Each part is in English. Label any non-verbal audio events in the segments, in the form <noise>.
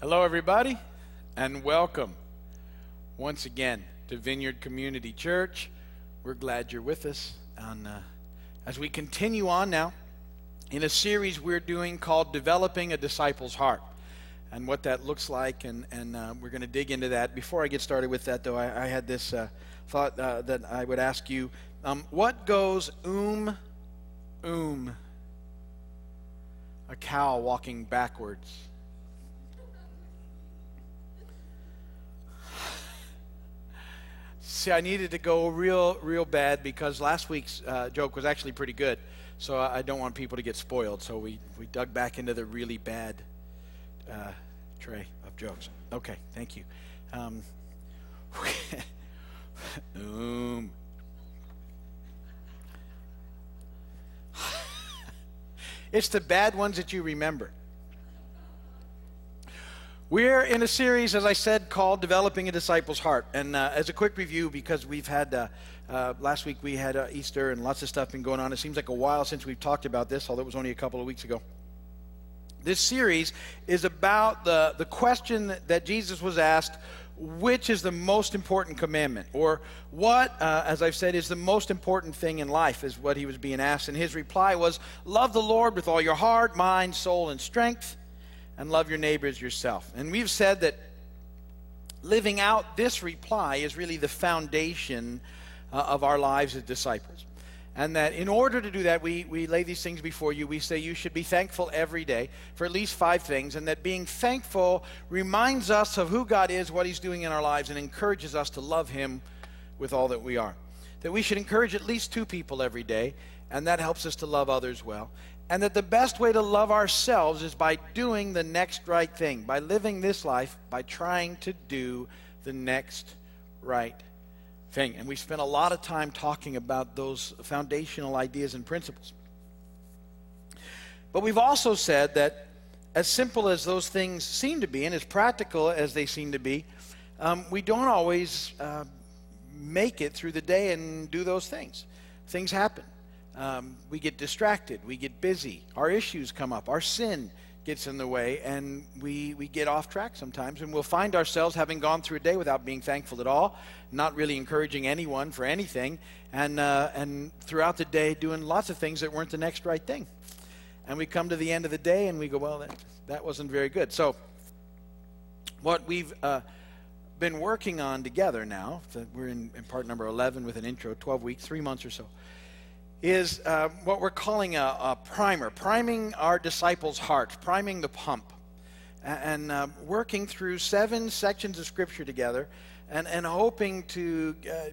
Hello, everybody, and welcome once again to Vineyard Community Church. We're glad you're with us on, uh, as we continue on now in a series we're doing called Developing a Disciple's Heart and what that looks like, and, and uh, we're going to dig into that. Before I get started with that, though, I, I had this uh, thought uh, that I would ask you um, what goes oom, oom? a cow walking backwards? See, I needed to go real, real bad because last week's uh, joke was actually pretty good. So I don't want people to get spoiled. So we, we dug back into the really bad uh, tray of jokes. Okay, thank you. Um, <laughs> um. <laughs> it's the bad ones that you remember. We're in a series, as I said, called Developing a Disciple's Heart. And uh, as a quick review, because we've had, uh, uh, last week we had uh, Easter and lots of stuff been going on. It seems like a while since we've talked about this, although it was only a couple of weeks ago. This series is about the, the question that Jesus was asked which is the most important commandment? Or what, uh, as I've said, is the most important thing in life, is what he was being asked. And his reply was love the Lord with all your heart, mind, soul, and strength and love your neighbors yourself. And we've said that living out this reply is really the foundation uh, of our lives as disciples. And that in order to do that, we, we lay these things before you. We say you should be thankful every day for at least five things. And that being thankful reminds us of who God is, what He's doing in our lives, and encourages us to love Him with all that we are. That we should encourage at least two people every day, and that helps us to love others well and that the best way to love ourselves is by doing the next right thing, by living this life, by trying to do the next right thing. And we spent a lot of time talking about those foundational ideas and principles. But we've also said that as simple as those things seem to be, and as practical as they seem to be, um, we don't always uh, make it through the day and do those things. Things happen um, we get distracted, we get busy, our issues come up, our sin gets in the way, and we, we get off track sometimes. And we'll find ourselves having gone through a day without being thankful at all, not really encouraging anyone for anything, and, uh, and throughout the day doing lots of things that weren't the next right thing. And we come to the end of the day and we go, well, that, that wasn't very good. So, what we've uh, been working on together now, we're in, in part number 11 with an intro, 12 weeks, three months or so is uh, what we're calling a, a, primer, priming our disciples' hearts, priming the pump, and, uh, working through seven sections of Scripture together and, and hoping to uh,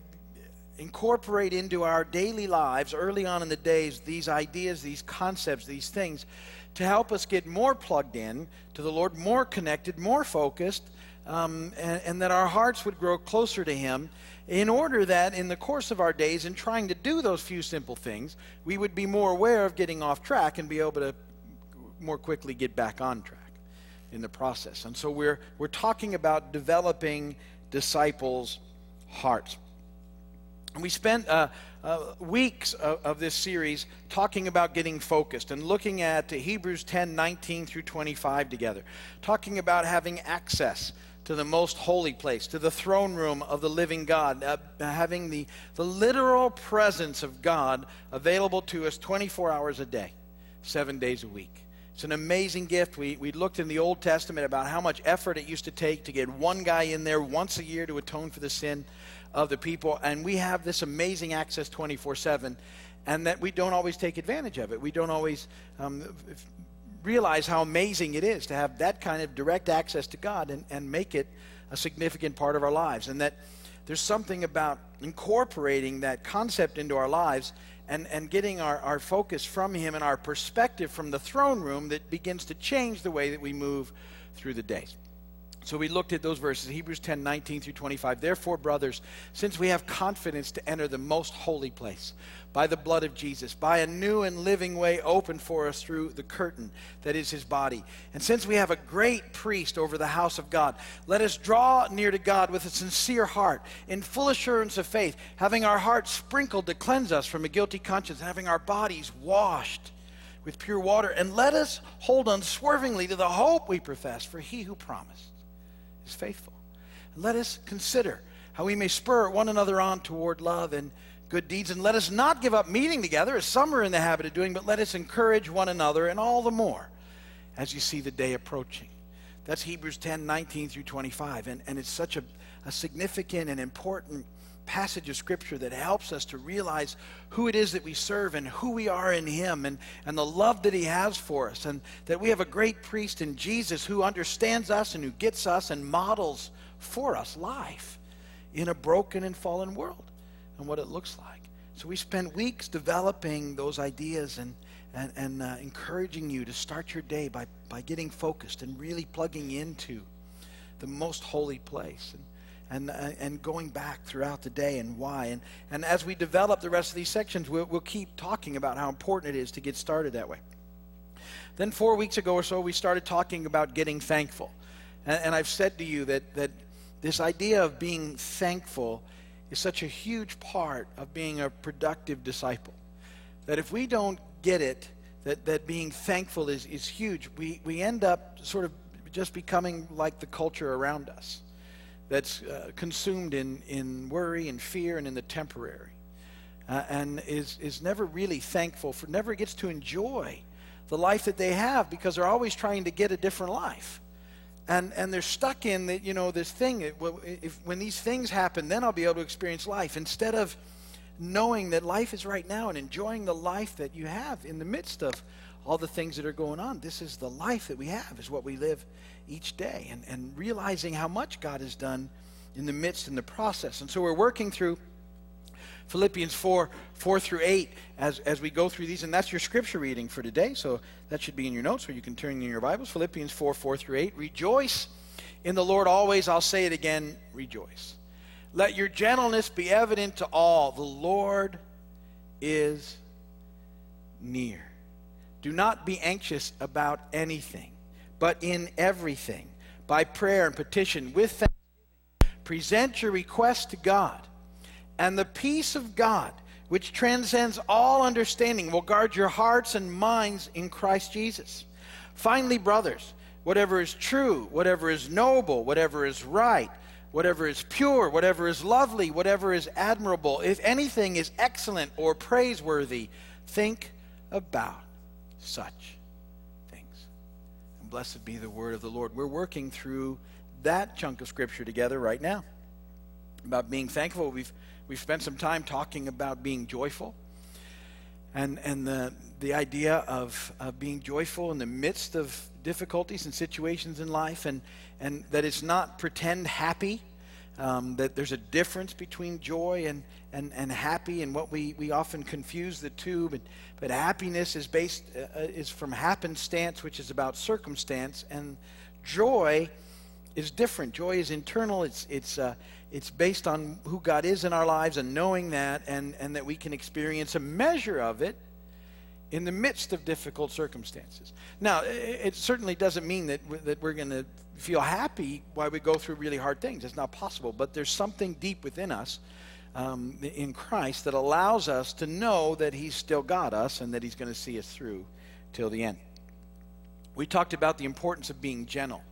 incorporate into our daily lives early on in the days these ideas, these concepts, these things to help us get more plugged in to the Lord, more connected, more focused, um, and, and that our hearts would grow closer to Him in order that in the course of our days, in trying to do those few simple things, we would be more aware of getting off track and be able to more quickly get back on track in the process. And so we're, we're talking about developing disciples' hearts. And we spent uh, uh, weeks of, of, this series talking about getting focused and looking at Hebrews 10 19 through 25 together, talking about having access to the most holy place, to the throne room of the living God, uh, having the, the literal presence of God available to us 24 hours a day, seven days a week. It's an amazing gift. We, we looked in the Old Testament about how much effort it used to take to get one guy in there once a year to atone for the sin of the people. And we have this amazing access 24 7, and that we don't always take advantage of it. We don't always um, realize how amazing it is to have that kind of direct access to God and, and make it a significant part of our lives. And that there's something about incorporating that concept into our lives and, and getting our, our focus from Him and our perspective from the throne room that begins to change the way that we move through the days. So we looked at those verses, Hebrews 10 19 through 25. Therefore, brothers, since we have confidence to enter the most holy place by the blood of Jesus, by a new and living way opened for us through the curtain that is his body, and since we have a great priest over the house of God, let us draw near to God with a sincere heart, in full assurance of faith, having our hearts sprinkled to cleanse us from a guilty conscience, having our bodies washed with pure water. And let us hold unswervingly to the hope we profess, for he who promised is faithful. And let us consider how we may spur one another on toward love and good deeds. And let us not give up meeting together, as some are in the habit of doing, but let us encourage one another, and all the more as you see the day approaching. That's Hebrews 10 19 through 25. And, and it's such a, a significant and important passage of Scripture that helps us to realize who it is that we serve and who we are in Him and, and the love that He has for us. And that we have a great priest in Jesus who understands us and who gets us and models for us life in a broken and fallen world and what it looks like. So we spent weeks developing those ideas and, and, and uh, encouraging you to start your day by, by getting focused and really plugging into the most holy place and, and, and going back throughout the day and why. And, and as we develop the rest of these sections, we'll, we'll keep talking about how important it is to get started that way. Then, four weeks ago or so, we started talking about getting thankful. And, and I've said to you that, that this idea of being thankful is such a huge part of being a productive disciple. That if we don't get it, that, that being thankful is, is huge, we, we end up sort of just becoming like the culture around us that's uh, consumed in, in worry and fear and in the temporary. Uh, and is, is never really thankful for, never gets to enjoy the life that they have because they're always trying to get a different life and and they're stuck in that you know this thing if when these things happen then i'll be able to experience life instead of knowing that life is right now and enjoying the life that you have in the midst of all the things that are going on this is the life that we have is what we live each day and and realizing how much god has done in the midst in the process and so we're working through Philippians 4 4 through 8 as, as we go through these. And that's your scripture reading for today. So that should be in your notes or you can turn in your Bibles. Philippians 4 4 through 8. Rejoice in the Lord always. I'll say it again rejoice. Let your gentleness be evident to all. The Lord is near. Do not be anxious about anything, but in everything, by prayer and petition, with thanksgiving, present your request to God and the peace of God, which transcends all understanding, will guard your hearts and minds in Christ Jesus. Finally, brothers, whatever is true, whatever is noble, whatever is right, whatever is pure, whatever is lovely, whatever is admirable, if anything is excellent or praiseworthy, think about such things. And blessed be the word of the Lord. We're working through that chunk of scripture together right now about being thankful. We've We've spent some time talking about being joyful and, and the, the idea of, of being joyful in the midst of difficulties and situations in life, and, and that it's not pretend happy, um, that there's a difference between joy and, and, and happy, and what we, we often confuse the two. But, but happiness is based uh, is from happenstance, which is about circumstance, and joy is different. Joy is internal. It's it's uh, it's based on who God is in our lives and knowing that, and, and that we can experience a measure of it in the midst of difficult circumstances. Now, it certainly doesn't mean that, that we're going to feel happy while we go through really hard things. It's not possible. But there's something deep within us um, in Christ that allows us to know that He's still got us and that He's going to see us through till the end. We talked about the importance of being gentle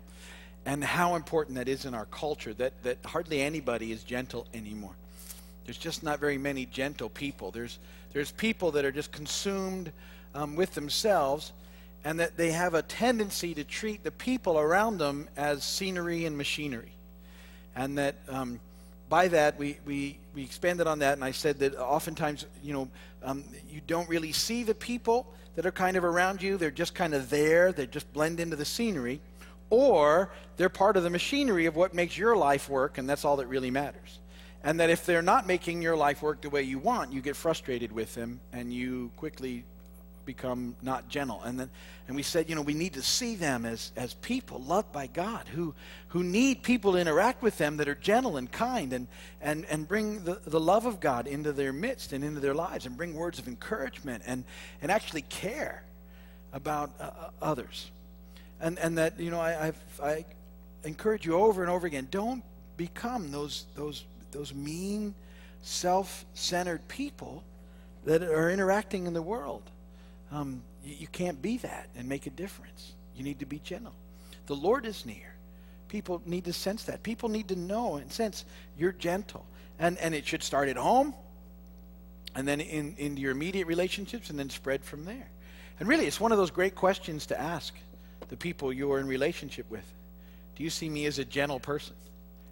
and how important that is in our culture that, that hardly anybody is gentle anymore. There's just not very many gentle people. There's, there's people that are just consumed um, with themselves and that they have a tendency to treat the people around them as scenery and machinery. And that um, by that, we, we, we expanded on that, and I said that oftentimes, you know, um, you don't really see the people that are kind of around you. They're just kind of there, they just blend into the scenery or they're part of the machinery of what makes your life work, and that's all that really matters. And that if they're not making your life work the way you want, you get frustrated with them and you quickly become not gentle. And then and we said, you know, we need to see them as, as people loved by God who who need people to interact with them that are gentle and kind and and, and bring the, the love of God into their midst and into their lives and bring words of encouragement and, and actually care about uh, uh others and and that you know I I've, I encourage you over and over again. Don't become those those those mean, self-centered people that are interacting in the world. Um, You, you can't be that and make a difference. You need to be gentle. The Lord is near. People need to sense that. People need to know and sense you're gentle. And, and it should start at home and then in, your immediate relationships and then spread from there. And really, it's one of those great questions to ask the people you're in relationship with. Do you see me as a gentle person?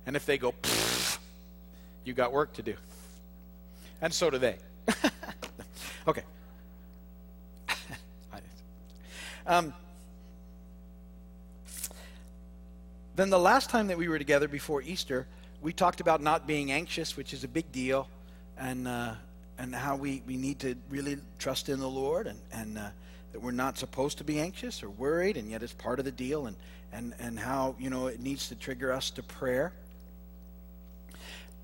And if they go, you got work to do. And so do they. <laughs> okay. Um, then the last time that we were together before Easter, we talked about not being anxious, which is a big deal, and uh, and how we, we need to really trust in the Lord, and and uh, that we're not supposed to be anxious or worried, and yet it's part of the deal, and and and how you know it needs to trigger us to prayer.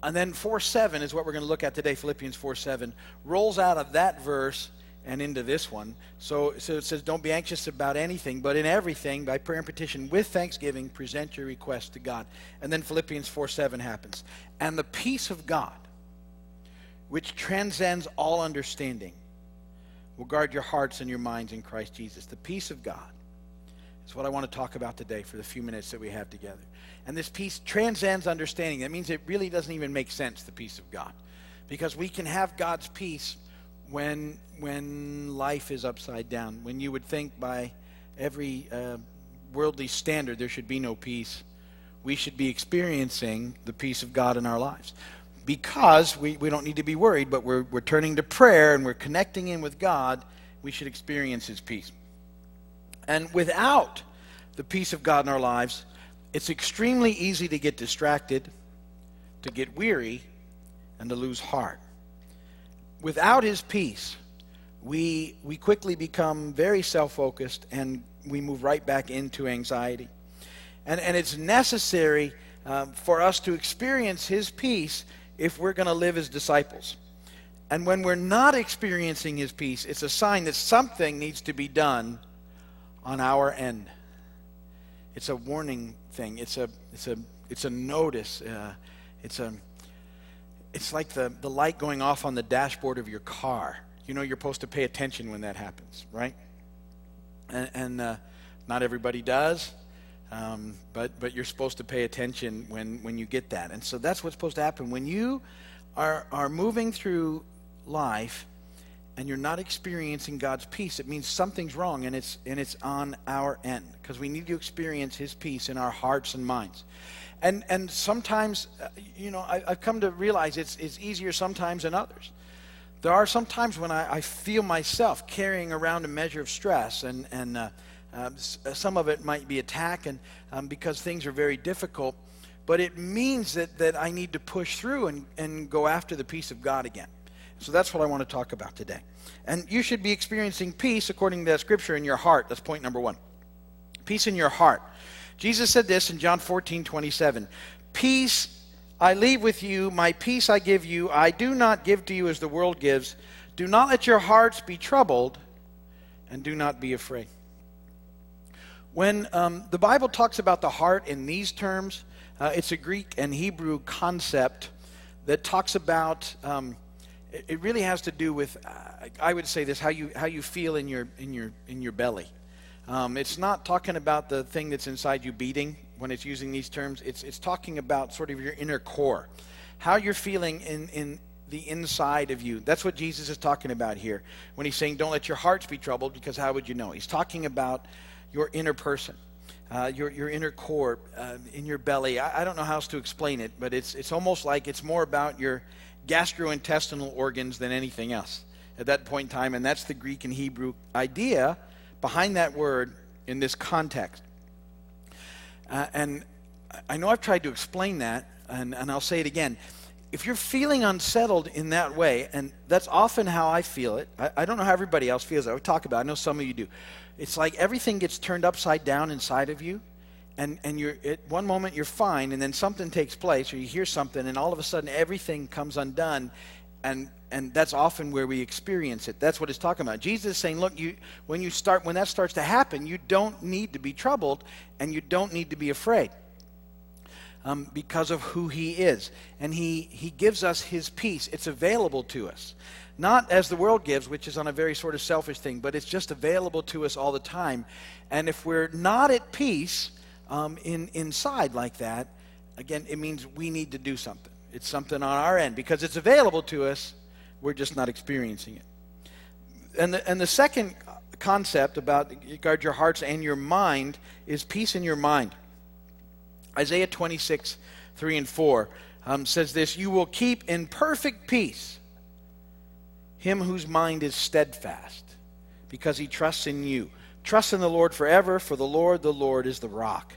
And then 4 7 is what we're going to look at today. Philippians 4 7 rolls out of that verse and into this one. So, so it says, Don't be anxious about anything, but in everything, by prayer and petition, with thanksgiving, present your request to God. And then Philippians 4 7 happens. And the peace of God, which transcends all understanding, will guard your hearts and your minds in Christ Jesus. The peace of God is what I want to talk about today for the few minutes that we have together. And this peace transcends understanding. That means it really doesn't even make sense, the peace of God. Because we can have God's peace when, when life is upside down. When you would think by every uh, worldly standard there should be no peace, we should be experiencing the peace of God in our lives. Because we, we don't need to be worried, but we're, we're turning to prayer and we're connecting in with God, we should experience His peace. And without the peace of God in our lives, it's extremely easy to get distracted, to get weary, and to lose heart. Without his peace, we, we quickly become very self focused and we move right back into anxiety. And, and it's necessary um, for us to experience his peace if we're going to live as disciples. And when we're not experiencing his peace, it's a sign that something needs to be done on our end. It's a warning thing. It's a it's a it's a notice. Uh, it's a it's like the, the light going off on the dashboard of your car. You know you're supposed to pay attention when that happens, right? And, and uh, not everybody does, um, but but you're supposed to pay attention when when you get that. And so that's what's supposed to happen when you are are moving through life and you're not experiencing God's peace, it means something's wrong and it's and it's on our end because we need to experience his peace in our hearts and minds. And and sometimes uh, you know, I, have come to realize it's it's easier sometimes than others. There are some times when I, I feel myself carrying around a measure of stress and and uh, uh, some of it might be attack and um, because things are very difficult but it means that, that I need to push through and, and go after the peace of God again. So that's what I want to talk about today. And you should be experiencing peace according to that scripture in your heart. That's point number one. Peace in your heart. Jesus said this in John 14, 27. Peace I leave with you, my peace I give you. I do not give to you as the world gives. Do not let your hearts be troubled, and do not be afraid. When um, the Bible talks about the heart in these terms, uh, it's a Greek and Hebrew concept that talks about. Um, it really has to do with, uh, I would say this, how you, how you feel in your, in your, in your belly. Um, it's not talking about the thing that's inside you beating when it's using these terms. It's, it's talking about sort of your inner core, how you're feeling in, in the inside of you. That's what Jesus is talking about here when he's saying, Don't let your hearts be troubled, because how would you know? He's talking about your inner person. Uh, your, your inner core uh, in your belly. I, I, don't know how else to explain it, but it's, it's almost like it's more about your, gastrointestinal organs than anything else at that point in time. And that's the Greek and Hebrew idea behind that word in this context. Uh, and I know I've tried to explain that, and, and I'll say it again. If you're feeling unsettled in that way, and that's often how I feel it, I, I don't know how everybody else feels. I would talk about. It. I know some of you do. It's like everything gets turned upside down inside of you, and and you're at one moment you're fine and then something takes place or you hear something and all of a sudden everything comes undone and and that's often where we experience it. That's what it's talking about. Jesus is saying look you when you start when that starts to happen you don't need to be troubled and you don't need to be afraid um, because of who he is. And he he gives us his peace. It's available to us. Not as the world gives, which is on a very sort of selfish thing, but it's just available to us all the time. And if we're not at peace um, in, inside like that, again, it means we need to do something. It's something on our end because it's available to us, we're just not experiencing it. And the, and the second concept about guard your hearts and your mind is peace in your mind. Isaiah 26, 3 and 4 um, says this You will keep in perfect peace him whose mind is steadfast, because he trusts in you. Trust in the Lord forever, for the Lord, the Lord is the rock,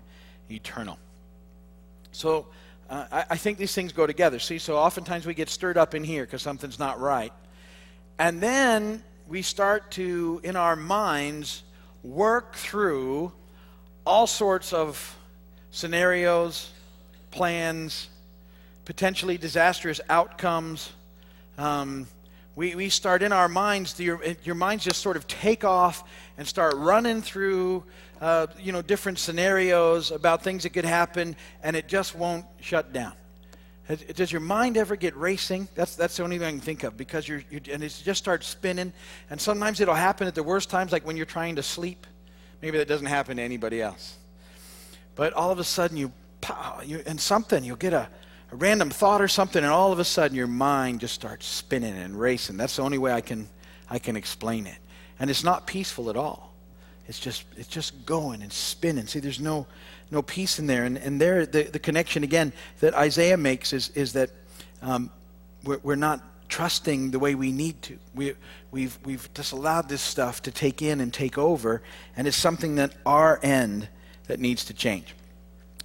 eternal. So uh, I, I think these things go together. See, so oftentimes we get stirred up in here because something's not right. And then we start to, in our minds, work through all sorts of scenarios, plans, potentially disastrous outcomes. Um, we, we start in our minds, your, your minds just sort of take off and start running through, uh, you know, different scenarios about things that could happen, and it just won't shut down. Does your mind ever get racing? That's, that's the only thing I can think of because you're, you're, and it just starts spinning. And sometimes it'll happen at the worst times, like when you're trying to sleep. Maybe that doesn't happen to anybody else. But all of a sudden, you, you and something, you'll get a, a random thought or something, and all of a sudden your mind just starts spinning and racing. That's the only way I can, I can explain it. And it's not peaceful at all. It's just, it's just going and spinning. See, there's no, no peace in there. And, and there, the, the connection again that Isaiah makes is, is that um, we're, we're not trusting the way we need to. We, we've, we've just allowed this stuff to take in and take over, and it's something that our end that needs to change.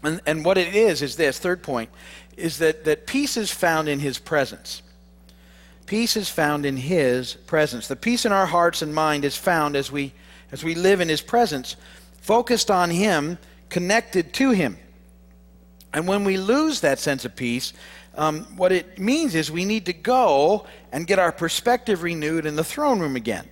And, and what it is, is this third point, is that, that peace is found in his presence. Peace is found in his presence. The peace in our hearts and mind is found as we, as we live in his presence, focused on him, connected to him. And when we lose that sense of peace, um, what it means is we need to go and get our perspective renewed in the throne room again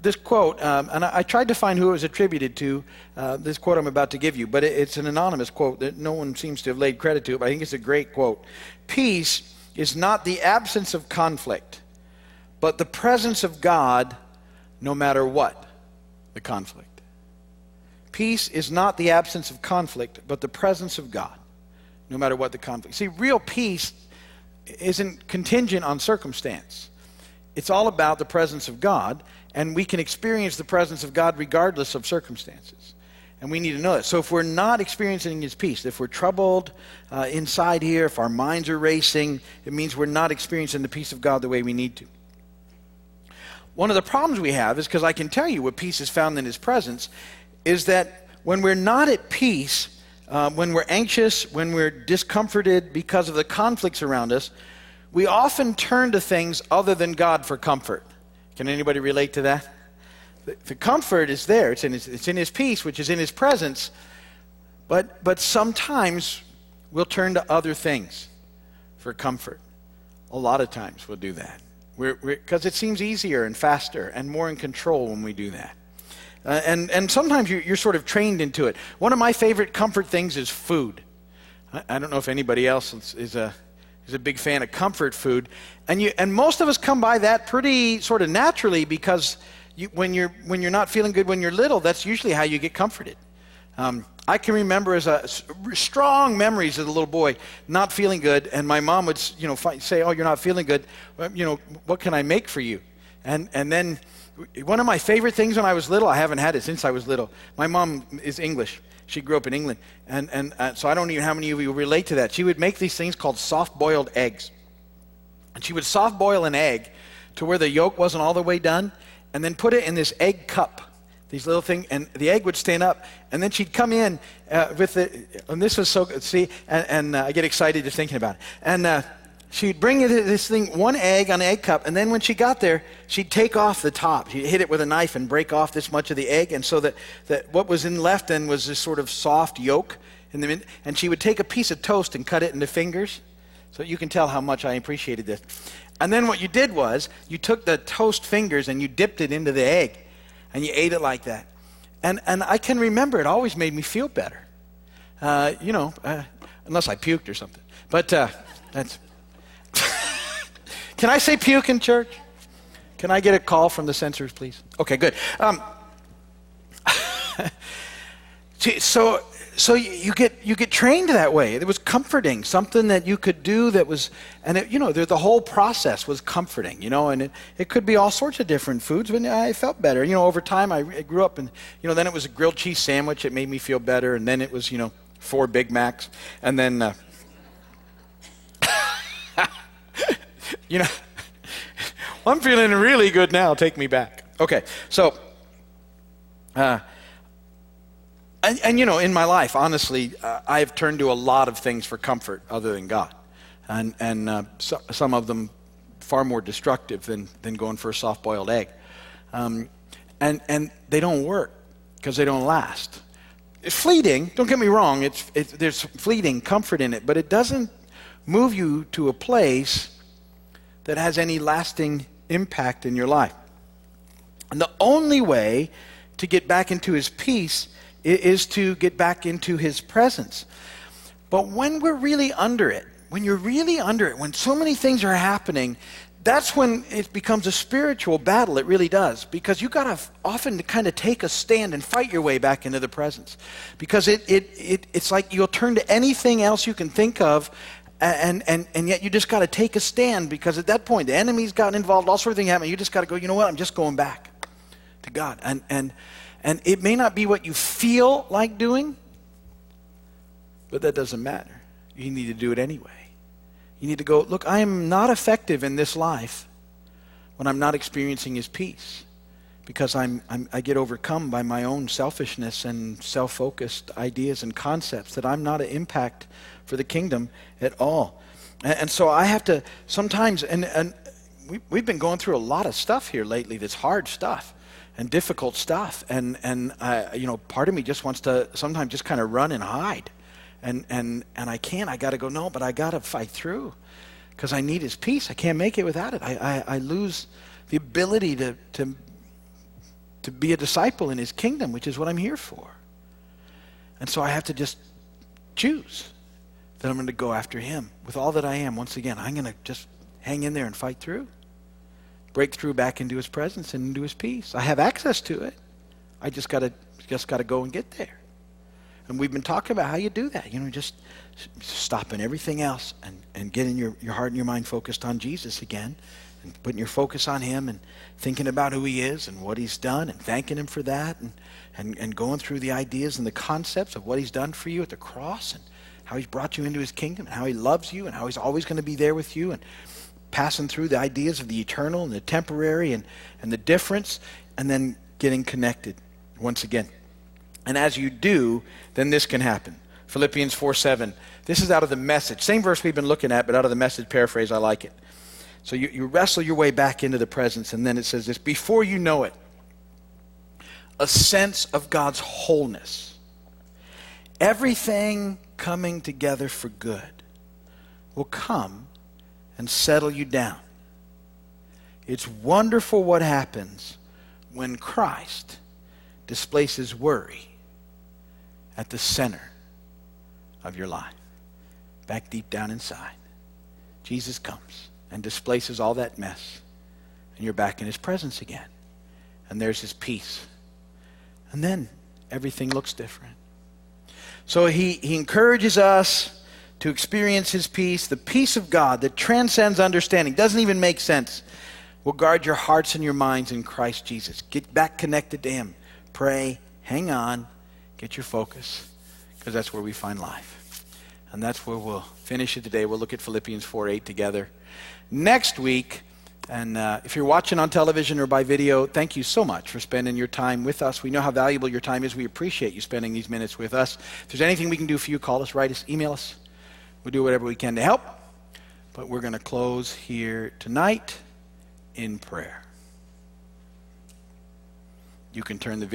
this quote, um, and I, I, tried to find who it was attributed to, uh, this quote I'm about to give you, but it, it's an anonymous quote that no one seems to have laid credit to, but I think it's a great quote. Peace is not the absence of conflict, but the presence of God no matter what the conflict. Peace is not the absence of conflict, but the presence of God no matter what the conflict. See, real peace isn't contingent on circumstance. It's all about the presence of God and we can experience the presence of God regardless of circumstances. And we need to know that. So if we're not experiencing His peace, if we're troubled uh, inside here, if our minds are racing, it means we're not experiencing the peace of God the way we need to. One of the problems we have is because I can tell you what peace is found in His presence, is that when we're not at peace, uh, when we're anxious, when we're discomforted because of the conflicts around us, we often turn to things other than God for comfort. Can anybody relate to that? The, the comfort is there. It's in, his, it's in his peace, which is in his presence. But, but sometimes we'll turn to other things for comfort. A lot of times we'll do that. Because it seems easier and faster and more in control when we do that. Uh, and, and sometimes you're, you're, sort of trained into it. One of my favorite comfort things is food. I, I don't know if anybody else is, is a, is a big fan of comfort food. And, you, and most of us come by that pretty sort of naturally because you, when, you're, when you're not feeling good when you're little, that's usually how you get comforted. Um, I can remember as a strong memories as a little boy not feeling good, and my mom would you know say, "Oh, you're not feeling good. You know what can I make for you?" And and then one of my favorite things when I was little, I haven't had it since I was little. My mom is English, she grew up in England. And, and uh, so I don't even know how many of you relate to that. She would make these things called soft boiled eggs. And she would soft boil an egg to where the yolk wasn't all the way done, and then put it in this egg cup, these little things, and the egg would stand up. And then she'd come in uh, with the, and this was so good, see, and, and uh, I get excited just thinking about it. And uh, she'd bring this thing, one egg on an egg cup, and then when she got there, she'd take off the top. She'd hit it with a knife and break off this much of the egg, and so that, that what was in left then was this sort of soft yolk. In the, and she would take a piece of toast and cut it into fingers. So you can tell how much I appreciated this. And then what you did was you took the toast fingers and you dipped it into the egg, and you ate it like that. And, and I can remember it always made me feel better. Uh, you know, uh, unless I puked or something. But uh, that's. <laughs> Can I say puke in church? Can I get a call from the censors, please? Okay, good. Um, <laughs> so, so you get you get trained that way. It was comforting, something that you could do that was, and it, you know, the, the whole process was comforting. You know, and it, it could be all sorts of different foods, but I felt better. You know, over time I, I grew up, and you know, then it was a grilled cheese sandwich. It made me feel better, and then it was you know four Big Macs, and then. Uh, <laughs> you know, <laughs> I'm feeling really good now. Take me back. Okay, so, uh, and, and, you know, in my life, honestly, uh, I've turned to a lot of things for comfort other than God, and and uh, so, some of them far more destructive than than going for a soft-boiled egg, um, and and they don't work because they don't last. It's fleeting. Don't get me wrong. It's, it's there's fleeting comfort in it, but it doesn't move you to a place that has any lasting impact in your life. And the only way to get back into his peace is to get back into his presence. But when we're really under it, when you're really under it, when so many things are happening, that's when it becomes a spiritual battle. It really does. Because you got to often kind of take a stand and fight your way back into the presence. Because it, it, it, it's like you'll turn to anything else you can think of and, and, and yet you just got to take a stand because at that point the enemy's gotten involved, all sorts of things happen. You just got to go, you know what, I'm just going back to God. And, and, and it may not be what you feel like doing, but that doesn't matter. You need to do it anyway. You need to go, look, I am not effective in this life when I'm not experiencing His peace because I'm, I'm, i get overcome by my own selfishness and self focused ideas and concepts that I'm not an impact for the kingdom at all. And, and so I have to sometimes, and, and we, we've been going through a lot of stuff here lately that's hard stuff and difficult stuff. And, and uh, you know, part of me just wants to sometimes just kind of run and hide. And, and, and I can't. I got to go, no, but I got to fight through because I need his peace. I can't make it without it. I, I, I lose the ability to, to, to be a disciple in his kingdom, which is what I'm here for. And so I have to just choose that I'm going to go after him with all that I am. Once again, I'm going to just hang in there and fight through. Break through back into his presence and into his peace. I have access to it. I just got to just got to go and get there. And we've been talking about how you do that. You know, just stopping everything else and, and getting your, your heart and your mind focused on Jesus again and putting your focus on him and thinking about who he is and what he's done and thanking him for that and, and, and going through the ideas and the concepts of what he's done for you at the cross and how he's brought you into his kingdom, and how he loves you, and how he's always going to be there with you, and passing through the ideas of the eternal and the temporary and, and the difference, and then getting connected once again. And as you do, then this can happen. Philippians 4 7. This is out of the message. Same verse we've been looking at, but out of the message paraphrase, I like it. So you, you wrestle your way back into the presence, and then it says this before you know it, a sense of God's wholeness. Everything coming together for good will come and settle you down. It's wonderful what happens when Christ displaces worry at the center of your life, back deep down inside. Jesus comes and displaces all that mess, and you're back in his presence again. And there's his peace. And then everything looks different. So he, he encourages us to experience his peace, the peace of God that transcends understanding, doesn't even make sense, will guard your hearts and your minds in Christ Jesus. Get back connected to him. Pray, hang on, get your focus, because that's where we find life. And that's where we'll finish it today. We'll look at Philippians 4 8 together. Next week, and uh, if you're watching on television or by video, thank you so much for spending your time with us. We know how valuable your time is. We appreciate you spending these minutes with us. If there's anything we can do for you, call us, write us, email us. We'll do whatever we can to help. But we're going to close here tonight in prayer. You can turn the